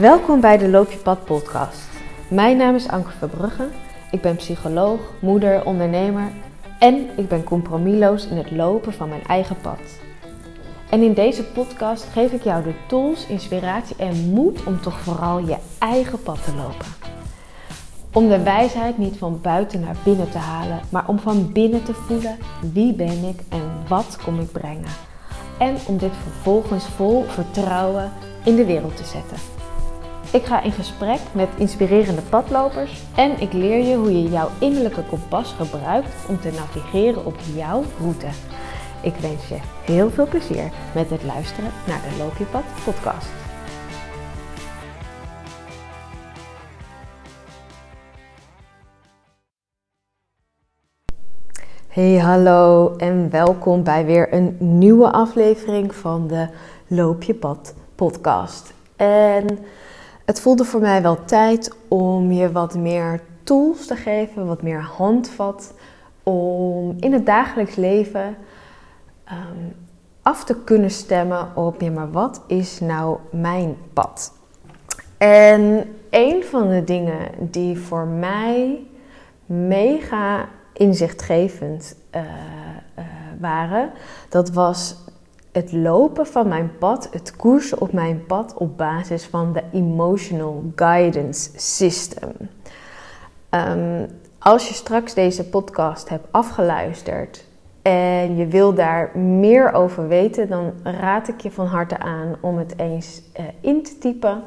Welkom bij de Loop je Pad podcast. Mijn naam is Anke Verbrugge. Ik ben psycholoog, moeder, ondernemer en ik ben compromisloos in het lopen van mijn eigen pad. En in deze podcast geef ik jou de tools, inspiratie en moed om toch vooral je eigen pad te lopen. Om de wijsheid niet van buiten naar binnen te halen, maar om van binnen te voelen wie ben ik en wat kom ik brengen. En om dit vervolgens vol vertrouwen in de wereld te zetten. Ik ga in gesprek met inspirerende padlopers en ik leer je hoe je jouw innerlijke kompas gebruikt om te navigeren op jouw route. Ik wens je heel veel plezier met het luisteren naar de Loop je Pad podcast. Hey, hallo en welkom bij weer een nieuwe aflevering van de Loop je Pad podcast. En het voelde voor mij wel tijd om je wat meer tools te geven, wat meer handvat om in het dagelijks leven ehm, af te kunnen stemmen op, ja, maar wat is nou mijn pad? En een van de dingen die voor mij mega inzichtgevend uh, uh, waren, dat was het lopen van mijn pad, het koersen op mijn pad op basis van de Emotional Guidance System. Um, als je straks deze podcast hebt afgeluisterd en je wil daar meer over weten, dan raad ik je van harte aan om het eens uh, in te typen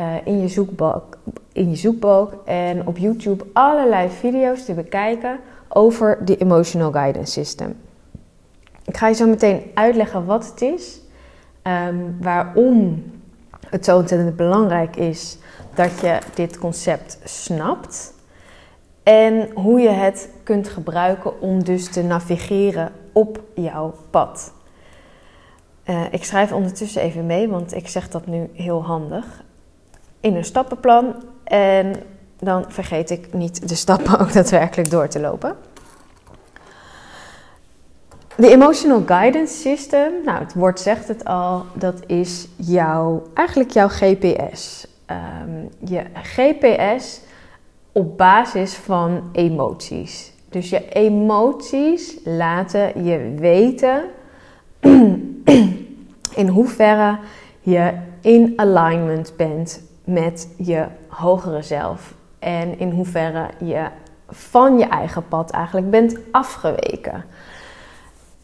uh, in, je zoekbalk, in je zoekbalk en op YouTube allerlei video's te bekijken over de Emotional Guidance System. Ga je zo meteen uitleggen wat het is, um, waarom het zo ontzettend belangrijk is dat je dit concept snapt en hoe je het kunt gebruiken om dus te navigeren op jouw pad. Uh, ik schrijf ondertussen even mee, want ik zeg dat nu heel handig. In een stappenplan en dan vergeet ik niet de stappen ook daadwerkelijk door te lopen. De Emotional Guidance System, nou het woord zegt het al, dat is jouw, eigenlijk jouw GPS. Um, je GPS op basis van emoties. Dus je emoties laten je weten in hoeverre je in alignment bent met je hogere zelf. En in hoeverre je van je eigen pad eigenlijk bent afgeweken.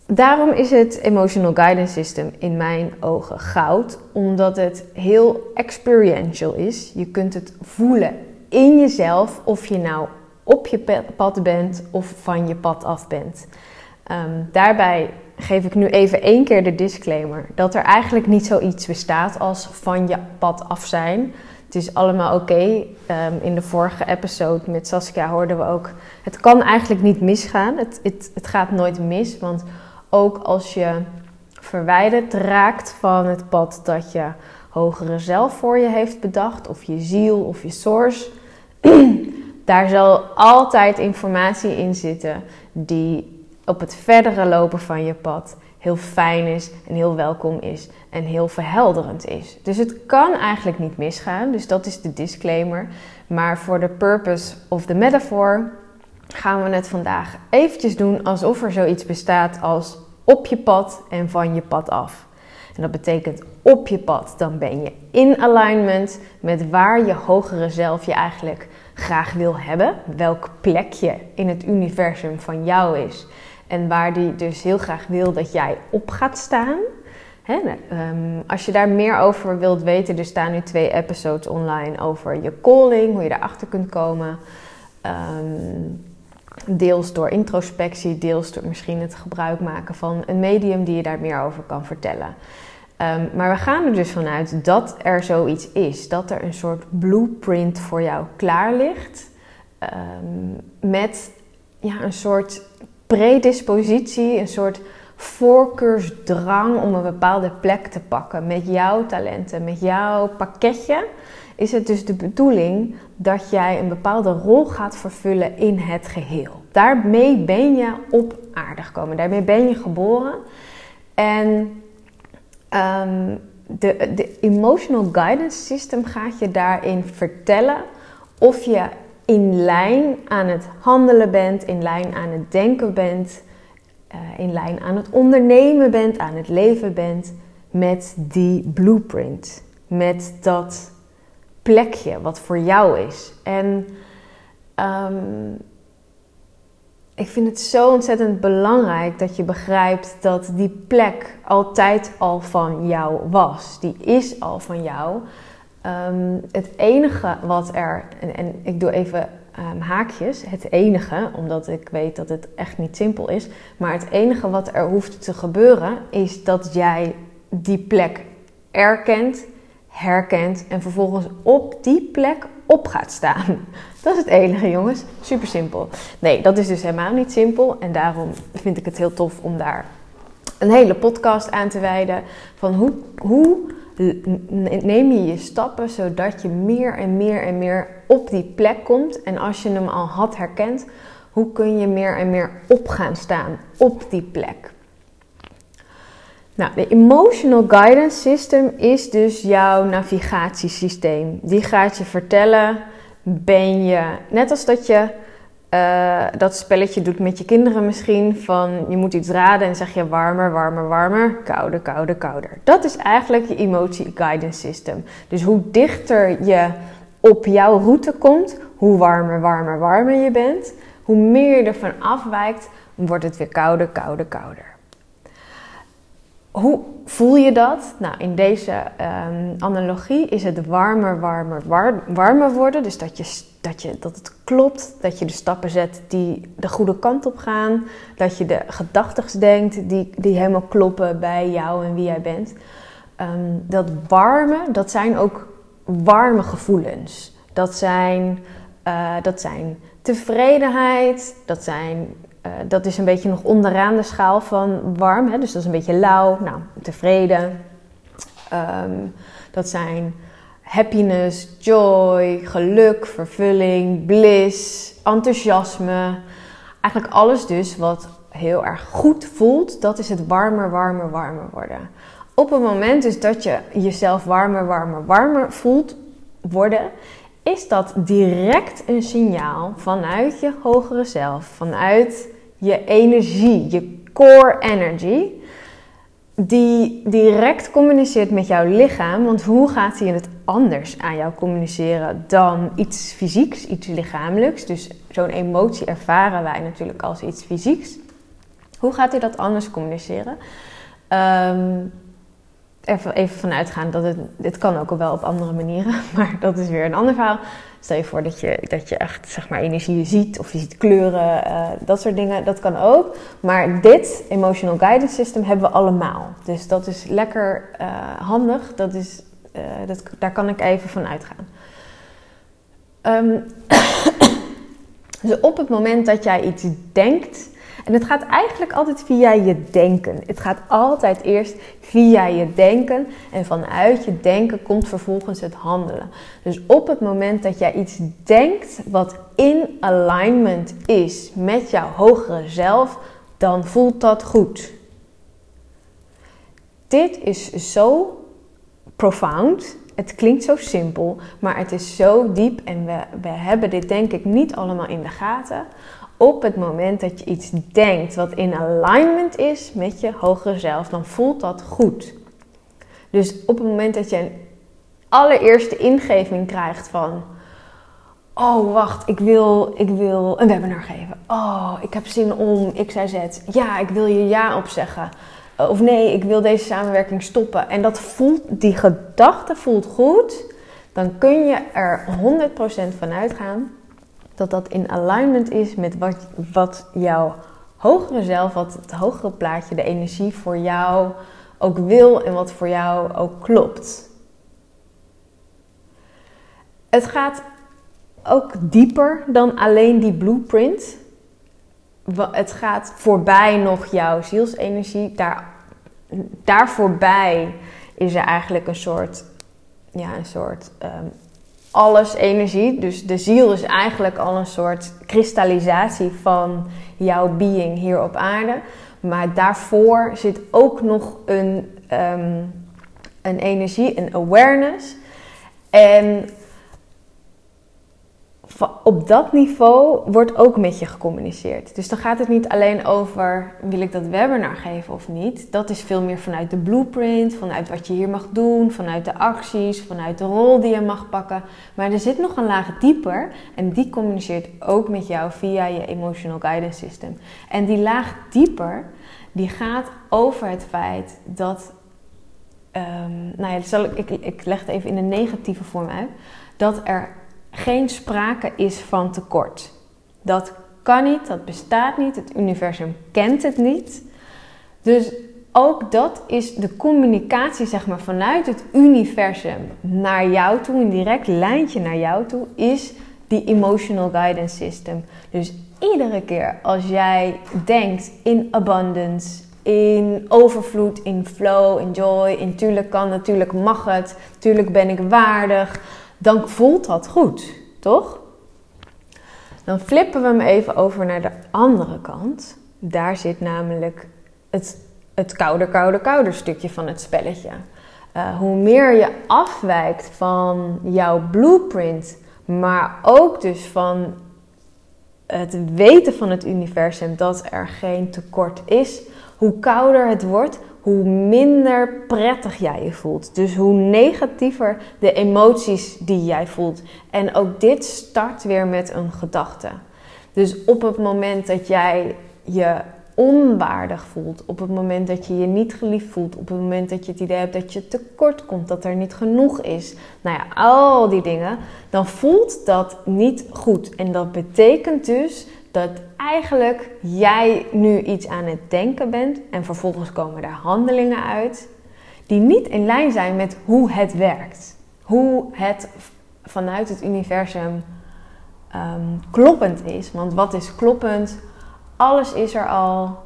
Daarom is het Emotional Guidance System in mijn ogen goud, omdat het heel experiential is. Je kunt het voelen in jezelf of je nou op je pad bent of van je pad af bent. Um, daarbij geef ik nu even één keer de disclaimer dat er eigenlijk niet zoiets bestaat als van je pad af zijn. Het is allemaal oké. Um, in de vorige episode met Saskia hoorden we ook: het kan eigenlijk niet misgaan. Het, het, het gaat nooit mis, want ook als je verwijderd raakt van het pad dat je hogere zelf voor je heeft bedacht, of je ziel of je source, daar zal altijd informatie in zitten die op het verdere lopen van je pad heel fijn is en heel welkom is en heel verhelderend is. Dus het kan eigenlijk niet misgaan, dus dat is de disclaimer. Maar voor de purpose of the metaphor gaan we het vandaag eventjes doen alsof er zoiets bestaat als op je pad en van je pad af. En dat betekent op je pad, dan ben je in alignment met waar je hogere zelf je eigenlijk graag wil hebben. Welk plekje in het universum van jou is. En waar die dus heel graag wil dat jij op gaat staan. He, um, als je daar meer over wilt weten, er staan nu twee episodes online over je calling, hoe je daarachter kunt komen. Um, Deels door introspectie, deels door misschien het gebruik maken van een medium die je daar meer over kan vertellen. Um, maar we gaan er dus vanuit dat er zoiets is, dat er een soort blueprint voor jou klaar ligt. Um, met ja, een soort predispositie, een soort voorkeursdrang om een bepaalde plek te pakken met jouw talenten, met jouw pakketje is het dus de bedoeling dat jij een bepaalde rol gaat vervullen in het geheel. Daarmee ben je op aarde gekomen, daarmee ben je geboren. En um, de, de emotional guidance system gaat je daarin vertellen of je in lijn aan het handelen bent, in lijn aan het denken bent, uh, in lijn aan het ondernemen bent, aan het leven bent met die blueprint, met dat plekje wat voor jou is. En um, ik vind het zo ontzettend belangrijk dat je begrijpt dat die plek altijd al van jou was. Die is al van jou. Um, het enige wat er, en, en ik doe even um, haakjes, het enige, omdat ik weet dat het echt niet simpel is, maar het enige wat er hoeft te gebeuren is dat jij die plek erkent, herkent en vervolgens op die plek op gaat staan. Dat is het enige, jongens. Super simpel. Nee, dat is dus helemaal niet simpel. En daarom vind ik het heel tof om daar een hele podcast aan te wijden. Van hoe, hoe neem je je stappen zodat je meer en meer en meer op die plek komt. En als je hem al had herkend, hoe kun je meer en meer op gaan staan op die plek? Nou, de Emotional Guidance System is dus jouw navigatiesysteem. Die gaat je vertellen, ben je, net als dat je uh, dat spelletje doet met je kinderen misschien, van je moet iets raden en zeg je warmer, warmer, warmer, kouder, kouder, kouder. Dat is eigenlijk je Emotie Guidance System. Dus hoe dichter je op jouw route komt, hoe warmer, warmer, warmer je bent, hoe meer je ervan afwijkt, wordt het weer kouder, kouder, kouder. Hoe voel je dat? Nou, in deze um, analogie is het warmer, warmer, warmer worden. Dus dat, je, dat, je, dat het klopt, dat je de stappen zet die de goede kant op gaan. Dat je de gedachten denkt die, die helemaal kloppen bij jou en wie jij bent. Um, dat warme, dat zijn ook warme gevoelens. Dat zijn, uh, dat zijn tevredenheid, dat zijn uh, dat is een beetje nog onderaan de schaal van warm. Hè? Dus dat is een beetje lauw, nou, tevreden. Um, dat zijn happiness, joy, geluk, vervulling, bliss, enthousiasme. Eigenlijk alles dus wat heel erg goed voelt, dat is het warmer, warmer, warmer worden. Op het moment dus dat je jezelf warmer, warmer, warmer voelt worden, is dat direct een signaal vanuit je hogere zelf, vanuit je energie, je core energy, die direct communiceert met jouw lichaam. Want hoe gaat hij het anders aan jou communiceren dan iets fysieks, iets lichamelijks? Dus zo'n emotie ervaren wij natuurlijk als iets fysieks. Hoe gaat hij dat anders communiceren? Um, even, vanuitgaan dat het, dit kan ook wel op andere manieren, maar dat is weer een ander verhaal. Stel je voor dat je, dat je echt zeg maar, energie ziet of je ziet kleuren, uh, dat soort dingen. Dat kan ook. Maar dit Emotional Guidance System hebben we allemaal. Dus dat is lekker uh, handig. Dat is, uh, dat, daar kan ik even van uitgaan. Um, dus op het moment dat jij iets denkt, en het gaat eigenlijk altijd via je denken. Het gaat altijd eerst via je denken. En vanuit je denken komt vervolgens het handelen. Dus op het moment dat jij iets denkt wat in alignment is met jouw hogere zelf, dan voelt dat goed. Dit is zo profound. Het klinkt zo simpel, maar het is zo diep en we, we hebben dit denk ik niet allemaal in de gaten op het moment dat je iets denkt wat in alignment is met je hogere zelf, dan voelt dat goed. Dus op het moment dat je een allereerste ingeving krijgt van. Oh, wacht, ik wil, ik wil een webinar geven. Oh, ik heb zin om X, Y, Z. Ja, ik wil je ja opzeggen. Of nee, ik wil deze samenwerking stoppen. En dat voelt, die gedachte voelt goed. Dan kun je er 100% van uitgaan dat dat in alignment is met wat, wat jouw hogere zelf, wat het hogere plaatje, de energie voor jou ook wil en wat voor jou ook klopt. Het gaat ook dieper dan alleen die blueprint. Het gaat voorbij nog jouw zielsenergie. Daar, daar voorbij is er eigenlijk een soort, ja, een soort um, alles energie. Dus de ziel is eigenlijk al een soort kristallisatie van jouw being hier op aarde. Maar daarvoor zit ook nog een, um, een energie, een awareness. En op dat niveau wordt ook met je gecommuniceerd. Dus dan gaat het niet alleen over wil ik dat webinar geven of niet. Dat is veel meer vanuit de blueprint, vanuit wat je hier mag doen, vanuit de acties, vanuit de rol die je mag pakken. Maar er zit nog een laag dieper en die communiceert ook met jou via je emotional guidance system. En die laag dieper, die gaat over het feit dat, um, nou ja, zal ik, ik, ik leg het even in een negatieve vorm uit, dat er geen sprake is van tekort. Dat kan niet, dat bestaat niet, het universum kent het niet. Dus ook dat is de communicatie zeg maar, vanuit het universum naar jou toe, een direct lijntje naar jou toe, is die emotional guidance system. Dus iedere keer als jij denkt in abundance, in overvloed, in flow, in joy, in tuurlijk kan, natuurlijk mag het, tuurlijk ben ik waardig, dan voelt dat goed, toch? Dan flippen we hem even over naar de andere kant. Daar zit namelijk het, het kouder, kouder, kouder stukje van het spelletje. Uh, hoe meer je afwijkt van jouw blueprint, maar ook dus van het weten van het universum dat er geen tekort is, hoe kouder het wordt, hoe minder prettig jij je voelt. Dus hoe negatiever de emoties die jij voelt. En ook dit start weer met een gedachte. Dus op het moment dat jij je onwaardig voelt, op het moment dat je je niet geliefd voelt, op het moment dat je het idee hebt dat je tekort komt, dat er niet genoeg is, nou ja, al die dingen, dan voelt dat niet goed. En dat betekent dus dat eigenlijk jij nu iets aan het denken bent en vervolgens komen er handelingen uit die niet in lijn zijn met hoe het werkt. Hoe het vanuit het universum ehm, kloppend is. Want wat is kloppend? Alles is er al.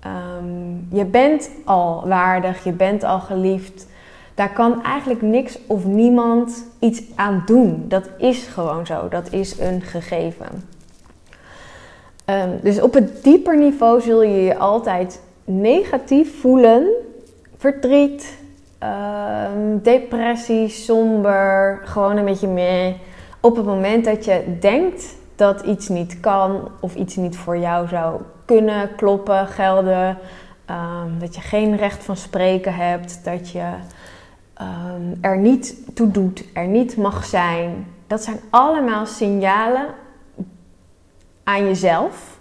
Ehm, je bent al waardig, je bent al geliefd. Daar kan eigenlijk niks of niemand iets aan doen. Dat is gewoon zo. Dat is een gegeven. Ehm, dus op het dieper niveau zul je je altijd negatief voelen, verdriet, ehm, depressie, somber, gewoon een beetje meh. Op het moment dat je denkt dat iets niet kan of iets niet voor jou zou kunnen kloppen, gelden, ehm, dat je geen recht van spreken hebt, dat je er niet toe doet, er niet mag zijn. Dat zijn allemaal signalen aan jezelf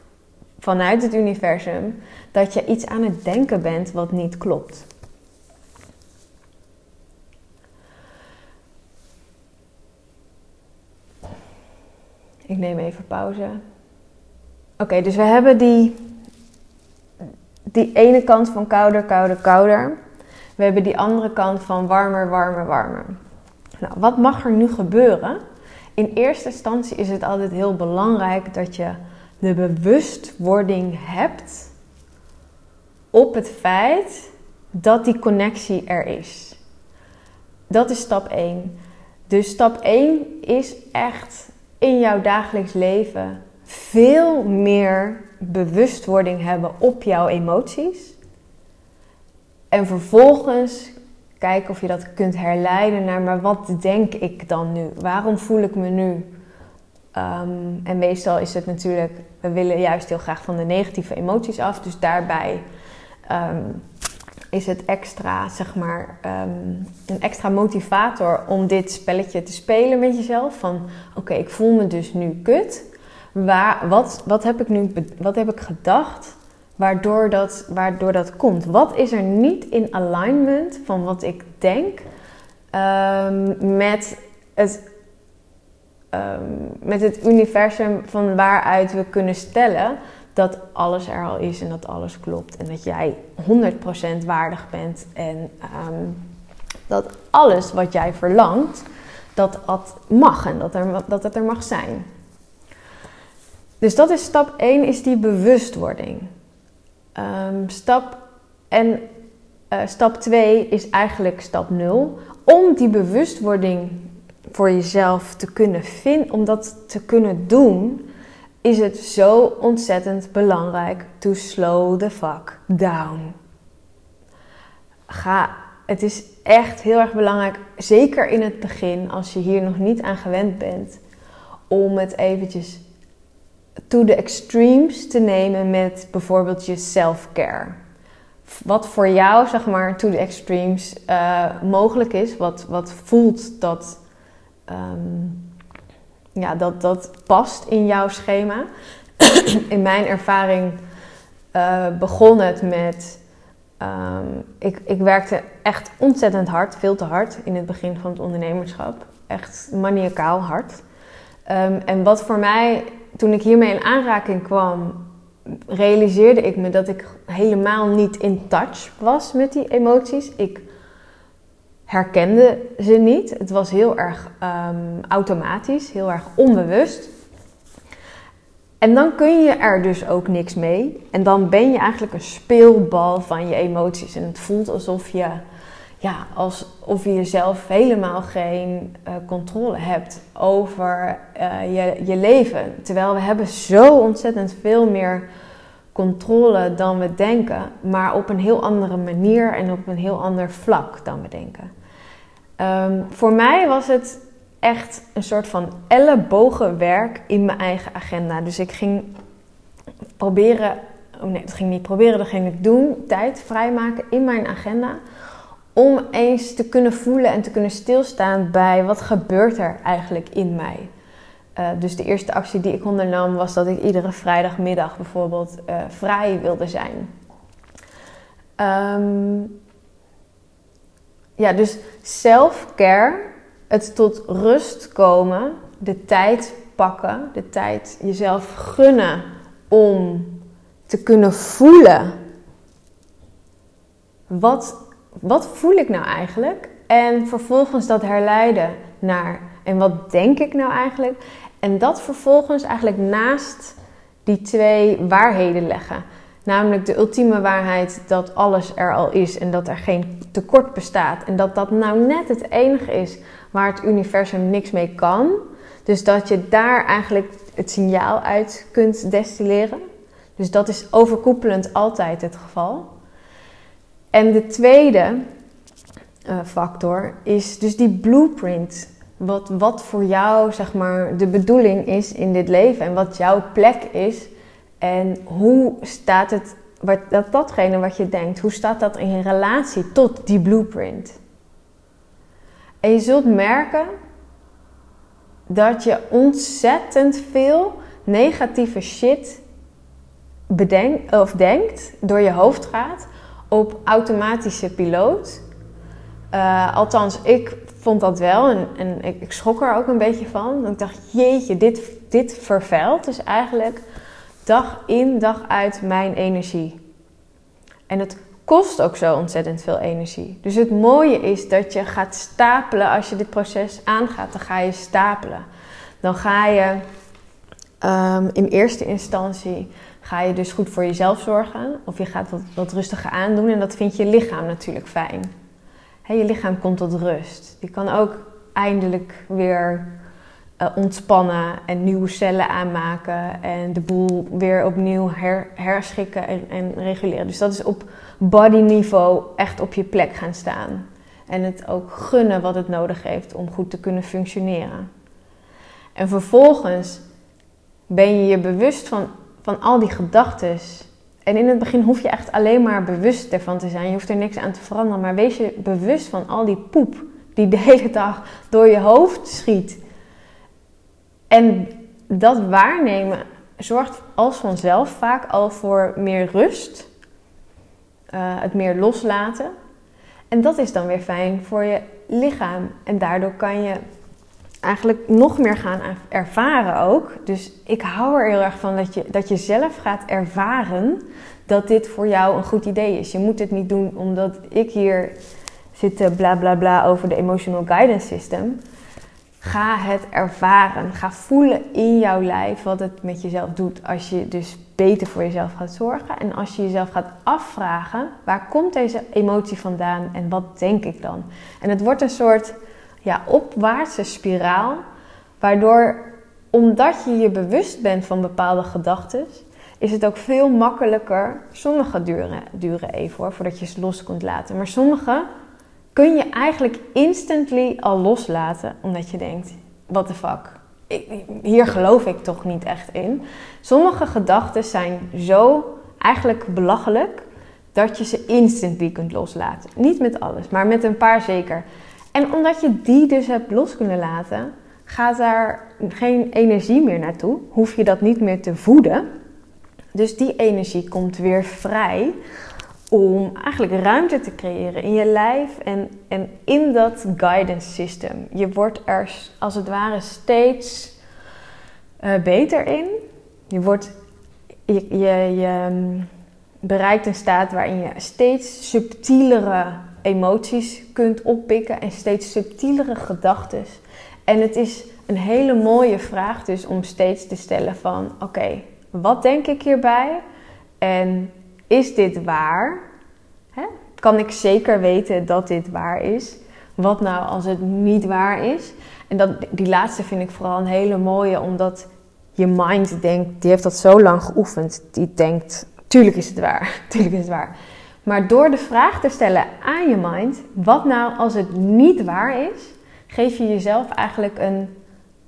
vanuit het universum dat je iets aan het denken bent wat niet klopt. Ik neem even pauze. Oké, dus we hebben die, die ene kant van kouder, kouder, kouder. We hebben die andere kant van warmer, warmer, warmer. Nou, wat mag er nu gebeuren in eerste instantie is het altijd heel belangrijk dat je de bewustwording hebt op het feit dat die connectie er is. Dat is stap 1. Dus stap 1 is echt in jouw dagelijks leven veel meer bewustwording hebben op jouw emoties. En vervolgens kijken of je dat kunt herleiden naar, maar wat denk ik dan nu? Waarom voel ik me nu? Ehm, en meestal is het natuurlijk, we willen juist heel graag van de negatieve emoties af. Dus daarbij ehm, is het extra, zeg maar, ehm, een extra motivator om dit spelletje te spelen met jezelf. Van oké, ik voel me dus nu kut. Waar, wat, wat heb ik nu wat heb ik gedacht waardoor dat, waardoor dat komt. Wat is er niet in alignment van wat ik denk um, met, het, um, met het universum van waaruit we kunnen stellen dat alles er al is en dat alles klopt. En dat jij 100% waardig bent en um, dat alles wat jij verlangt, dat dat mag en dat, er, dat het er mag zijn. Dus dat is stap 1, is die bewustwording. Um, stap, en uh, stap 2 is eigenlijk stap 0. Om die bewustwording voor jezelf te kunnen vinden, om dat te kunnen doen, is het zo ontzettend belangrijk to slow the fuck down. Ga het is echt heel erg belangrijk, zeker in het begin, als je hier nog niet aan gewend bent, om het eventjes to the extremes te nemen met bijvoorbeeld je self-care. Wat voor jou, zeg maar, to the extremes uh, mogelijk is, wat, wat voelt dat, um, ja, dat dat past in jouw schema. in mijn ervaring uh, begon het met. Um, ik, ik werkte echt ontzettend hard, veel te hard in het begin van het ondernemerschap. Echt maniacaal hard. Um, en wat voor mij toen ik hiermee in aanraking kwam, realiseerde ik me dat ik helemaal niet in touch was met die emoties. Ik herkende ze niet. Het was heel erg um, automatisch, heel erg onbewust. En dan kun je er dus ook niks mee. En dan ben je eigenlijk een speelbal van je emoties. En het voelt alsof je ja, alsof je jezelf helemaal geen uh, controle hebt over uh, je, je leven. Terwijl we hebben zo ontzettend veel meer controle dan we denken, maar op een heel andere manier en op een heel ander vlak dan we denken. Um, voor mij was het echt een soort van ellebogenwerk in mijn eigen agenda. Dus ik ging proberen, oh nee, dat ging niet proberen, dat ging ik doen, tijd vrijmaken in mijn agenda om eens te kunnen voelen en te kunnen stilstaan bij wat gebeurt er eigenlijk in mij. Uh, dus de eerste actie die ik ondernam was dat ik iedere vrijdagmiddag bijvoorbeeld uh, vrij wilde zijn. Um, ja, dus self-care, het tot rust komen, de tijd pakken, de tijd jezelf gunnen om te kunnen voelen wat wat voel ik nou eigenlijk? En vervolgens dat herleiden naar en wat denk ik nou eigenlijk? En dat vervolgens eigenlijk naast die twee waarheden leggen. Namelijk de ultieme waarheid dat alles er al is en dat er geen tekort bestaat. En dat dat nou net het enige is waar het universum niks mee kan. Dus dat je daar eigenlijk het signaal uit kunt destilleren. Dus dat is overkoepelend altijd het geval. En de tweede uh, factor is dus die blueprint. Wat, wat voor jou zeg maar de bedoeling is in dit leven en wat jouw plek is. En hoe staat het, wat, dat, datgene wat je denkt, hoe staat dat in relatie tot die blueprint? En je zult merken dat je ontzettend veel negatieve shit bedenkt of denkt, door je hoofd gaat, op automatische piloot. Uh, althans, ik vond dat wel en, en ik, ik, schrok er ook een beetje van. Ik dacht, jeetje, dit, dit vervuilt dus eigenlijk dag in, dag uit mijn energie. En het kost ook zo ontzettend veel energie. Dus het mooie is dat je gaat stapelen. Als je dit proces aangaat, dan ga je stapelen. Dan ga je um, in eerste instantie ga je dus goed voor jezelf zorgen. Of je gaat wat, wat rustiger aandoen. En dat vindt je lichaam natuurlijk fijn. je lichaam komt tot rust. Die kan ook eindelijk weer uh, ontspannen en nieuwe cellen aanmaken. En de boel weer opnieuw her, herschikken en, en reguleren. Dus dat is op bodyniveau echt op je plek gaan staan. En het ook gunnen wat het nodig heeft om goed te kunnen functioneren. En vervolgens ben je je bewust van van al die gedachten. En in het begin hoef je echt alleen maar bewust ervan te zijn. Je hoeft er niks aan te veranderen. Maar wees je bewust van al die poep die de hele dag door je hoofd schiet. En dat waarnemen zorgt als vanzelf vaak al voor meer rust. Uh, het meer loslaten. En dat is dan weer fijn voor je lichaam. En daardoor kan je eigenlijk nog meer gaan ervaren ook. Dus ik hou er heel erg van dat je, dat je zelf gaat ervaren dat dit voor jou een goed idee is. Je moet het niet doen omdat ik hier zit te bla bla bla over de Emotional Guidance System. Ga het ervaren. Ga voelen in jouw lijf wat het met jezelf doet als je dus beter voor jezelf gaat zorgen. En als je jezelf gaat afvragen, waar komt deze emotie vandaan en wat denk ik dan? En het wordt een soort ja, opwaartse spiraal. Waardoor, omdat je je bewust bent van bepaalde gedachten, is het ook veel makkelijker. Sommige duren, duren even hoor, voordat je ze los kunt laten. Maar sommige kun je eigenlijk instantly al loslaten, omdat je denkt: what the fuck? hier geloof ik toch niet echt in. Sommige gedachten zijn zo eigenlijk belachelijk dat je ze instantly kunt loslaten. Niet met alles, maar met een paar zeker. En omdat je die dus hebt los kunnen laten, gaat daar geen energie meer naartoe. Hoef je dat niet meer te voeden. Dus die energie komt weer vrij om eigenlijk ruimte te creëren in je lijf en, en in dat guidance system. Je wordt er als het ware steeds uh, beter in. Je, wordt, je, je, je mm, bereikt een staat waarin je steeds subtielere emoties kunt oppikken en steeds subtielere gedachten. En het is een hele mooie vraag dus om steeds te stellen van oké, wat denk ik hierbij? En is dit waar? Hè? Kan ik zeker weten dat dit waar is? Wat nou als het niet waar is? En dat, die laatste vind ik vooral een hele mooie, omdat je mind denkt, die heeft dat zo lang geoefend, die denkt, tuurlijk is het waar, tuurlijk is het waar. Maar door de vraag te stellen aan je mind, wat nou als het niet waar is, geef je jezelf eigenlijk een,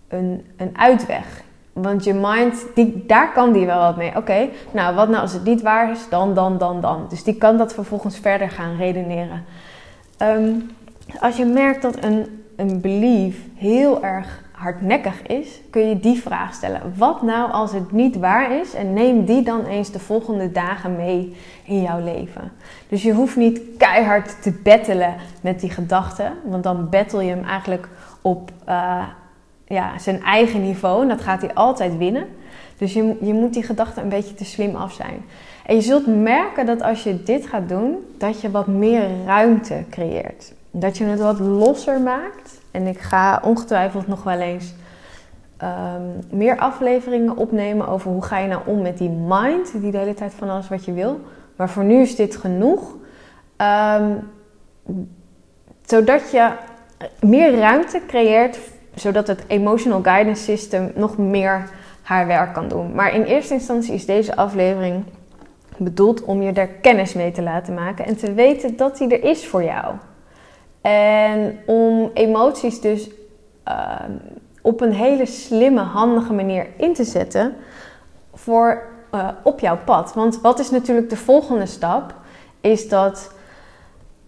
een, een uitweg. Want je mind, die, daar kan die wel wat mee. Oké, nou wat nou als het niet waar is, dan, dan, dan, dan. Dus die kan dat vervolgens verder gaan redeneren. Ehm, als je merkt dat een, een belief heel erg hardnekkig is, kun je die vraag stellen. Wat nou als het niet waar is? En neem die dan eens de volgende dagen mee in jouw leven. Dus je hoeft niet keihard te bettelen met die gedachten, want dan battle je hem eigenlijk op uh, ja, zijn eigen niveau en dat gaat hij altijd winnen. Dus je, je moet die gedachten een beetje te slim af zijn. En je zult merken dat als je dit gaat doen, dat je wat meer ruimte creëert. Dat je het wat losser maakt. En ik ga ongetwijfeld nog wel eens ehm, meer afleveringen opnemen over hoe ga je nou om met die mind, die de hele tijd van alles wat je wil. Maar voor nu is dit genoeg. Um, zodat je meer ruimte creëert, zodat het emotional guidance system nog meer haar werk kan doen. Maar in eerste instantie is deze aflevering bedoeld om je er kennis mee te laten maken en te weten dat die er is voor jou. En om emoties dus ehm, op een hele slimme, handige manier in te zetten voor uh, op jouw pad. Want wat is natuurlijk de volgende stap? Is dat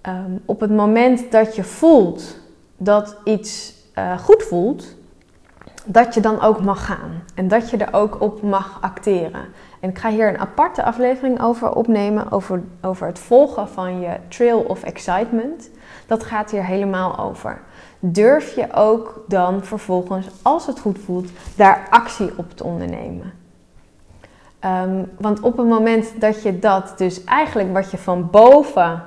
um, op het moment dat je voelt dat iets uh, goed voelt, dat je dan ook mag gaan. En dat je er ook op mag acteren. En ik ga hier een aparte aflevering over opnemen, over, over het volgen van je trail of excitement. Dat gaat hier helemaal over. Durf je ook dan vervolgens, als het goed voelt, daar actie op te ondernemen? Um, want op het moment dat je dat, dus eigenlijk wat je van boven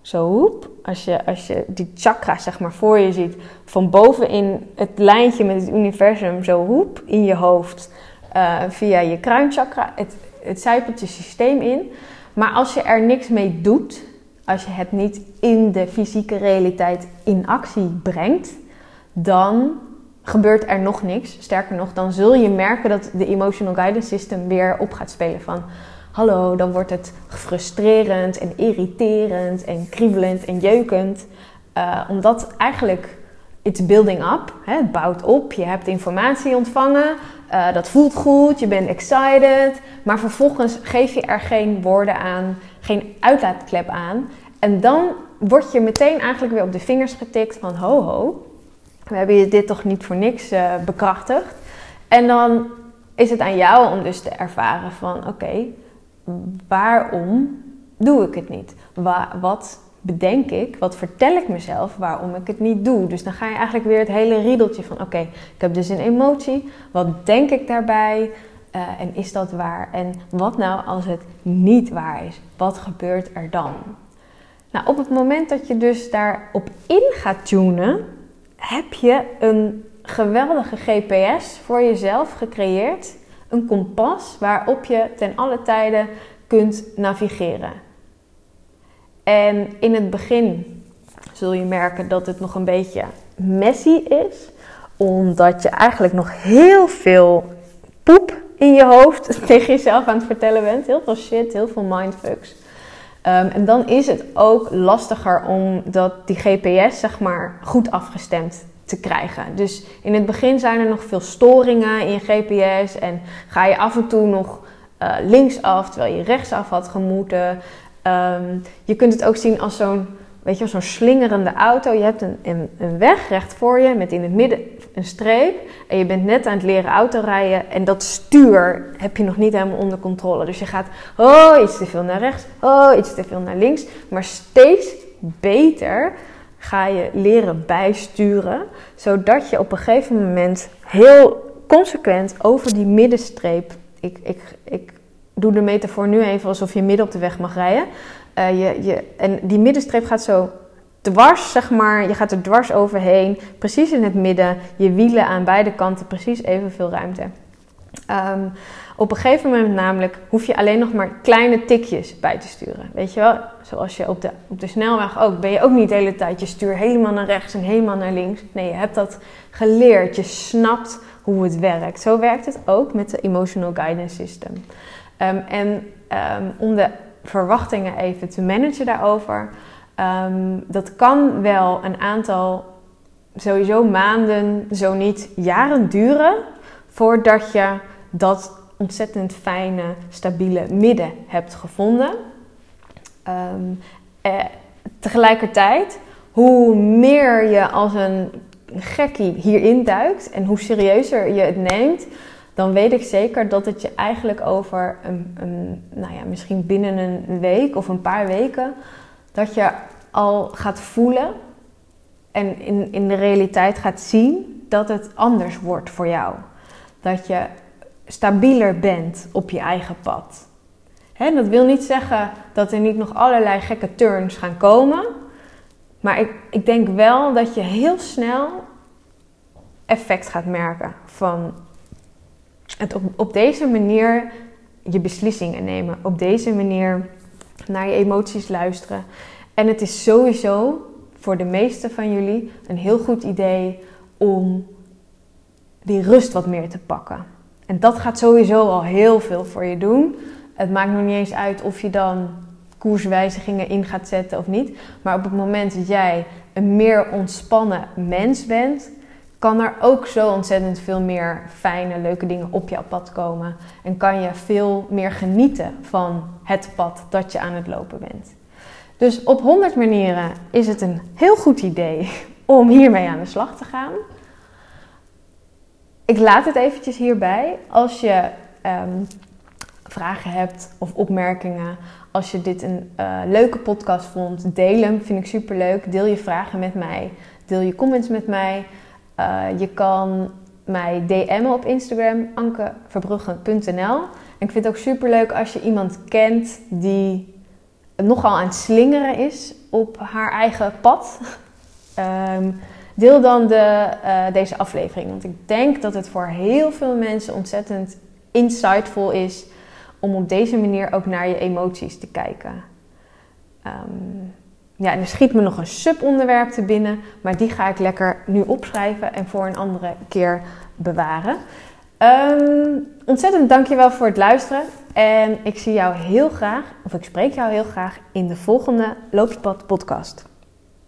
zo hoep, als je, als je die chakra zeg maar voor je ziet, van boven in het lijntje met het universum, zo hoep in je hoofd, uh, via je kruinchakra, het, het systeem in. Maar als je er niks mee doet, als je het niet in de fysieke realiteit in actie brengt, dan gebeurt er nog niks. Sterker nog, dan zul je merken dat de emotional guidance system weer op gaat spelen van hallo, dan wordt het frustrerend en irriterend en kriebelend en jeukend. Uh, omdat eigenlijk it's building up, hè, het bouwt op, je hebt informatie ontvangen, uh, dat voelt goed, je bent excited, maar vervolgens geef je er geen woorden aan, geen uitlaatklep aan. En dan word je meteen eigenlijk weer op de vingers getikt van ho ho, we hebben je dit toch niet voor niks uh, bekrachtigd. En dan is het aan jou om dus te ervaren van oké, waarom doe ik het niet? wat bedenk ik, wat vertel ik mezelf waarom ik het niet doe? Dus dan ga je eigenlijk weer het hele riedeltje van: oké, ik heb dus een emotie, wat denk ik daarbij? Uh, en is dat waar? En wat nou als het niet waar is? Wat gebeurt er dan? Nou, op het moment dat je dus daarop in gaat tunen, heb je een geweldige GPS voor jezelf gecreëerd een kompas waarop je ten alle tijden kunt navigeren. En in het begin zul je merken dat het nog een beetje messy is, omdat je eigenlijk nog heel veel poep in je hoofd tegen jezelf aan het vertellen bent. Heel veel shit, heel veel mindfucks. Ehm, en dan is het ook lastiger om dat, die GPS zeg maar goed afgestemd te krijgen. Dus in het begin zijn er nog veel storingen in je GPS en ga je af en toe nog uh, linksaf terwijl je rechtsaf had gemoeten. Um, je kunt het ook zien als zo'n weet je, zo'n slingerende auto. Je hebt een, een, een, weg recht voor je met in het midden een streep. En je bent net aan het leren autorijden. En dat stuur heb je nog niet helemaal onder controle. Dus je gaat oh, iets te veel naar rechts, oh, iets te veel naar links. Maar steeds beter ga je leren bijsturen. Zodat je op een gegeven moment heel consequent over die middenstreep. Ik, ik, ik doe de metafoor nu even alsof je midden op de weg mag rijden. Uh, je, je, en die middenstreep gaat zo dwars, zeg maar. Je gaat er dwars overheen, precies in het midden. Je wielen aan beide kanten precies evenveel ruimte. Um, op een gegeven moment namelijk hoef je alleen nog maar kleine tikjes bij te sturen. Weet je wel, zoals je op de, op de snelweg ook, ben je ook niet de hele tijd je stuur helemaal naar rechts en helemaal naar links. Nee, je hebt dat geleerd. Je snapt hoe het werkt. Zo werkt het ook met de Emotional Guidance System. Um, en um, om de verwachtingen even te managen daarover. Um, dat kan wel een aantal, sowieso maanden, zo niet jaren duren, voordat je dat ontzettend fijne, stabiele midden hebt gevonden. Um, eh, tegelijkertijd, hoe meer je als een gekkie hierin duikt en hoe serieuzer je het neemt, dan weet ik zeker dat het je eigenlijk over een, een, nou ja, misschien binnen een week of een paar weken, dat je al gaat voelen en in, in de realiteit gaat zien dat het anders wordt voor jou. Dat je stabieler bent op je eigen pad. Hè, dat wil niet zeggen dat er niet nog allerlei gekke turns gaan komen. Maar ik, ik denk wel dat je heel snel effect gaat merken van op deze manier je beslissingen nemen. Op deze manier naar je emoties luisteren. En het is sowieso voor de meeste van jullie een heel goed idee om die rust wat meer te pakken. En dat gaat sowieso al heel veel voor je doen. Het maakt nog niet eens uit of je dan koerswijzigingen in gaat zetten of niet. Maar op het moment dat jij een meer ontspannen mens bent, kan er ook zo ontzettend veel meer fijne, leuke dingen op jouw pad komen. En kan je veel meer genieten van het pad dat je aan het lopen bent. Dus op 100 manieren is het een heel goed idee om hiermee aan de slag te gaan. Ik laat het eventjes hierbij. Als je ehm, vragen hebt of opmerkingen, als je dit een uh, leuke podcast vond, deel hem. Vind ik super leuk. Deel je vragen met mij. Deel je comments met mij. Uh, je kan mij DM'en op Instagram, ankeverbruggen.nl. En ik vind het ook super leuk als je iemand kent die nogal aan het slingeren is op haar eigen pad. Um, deel dan de, uh, deze aflevering. Want ik denk dat het voor heel veel mensen ontzettend insightful is om op deze manier ook naar je emoties te kijken. Um, ja, en er schiet me nog een subonderwerp te binnen, maar die ga ik lekker nu opschrijven en voor een andere keer bewaren. Um, ontzettend dankjewel voor het luisteren. En ik zie jou heel graag, of ik spreek jou heel graag in de volgende Loop je Pad podcast.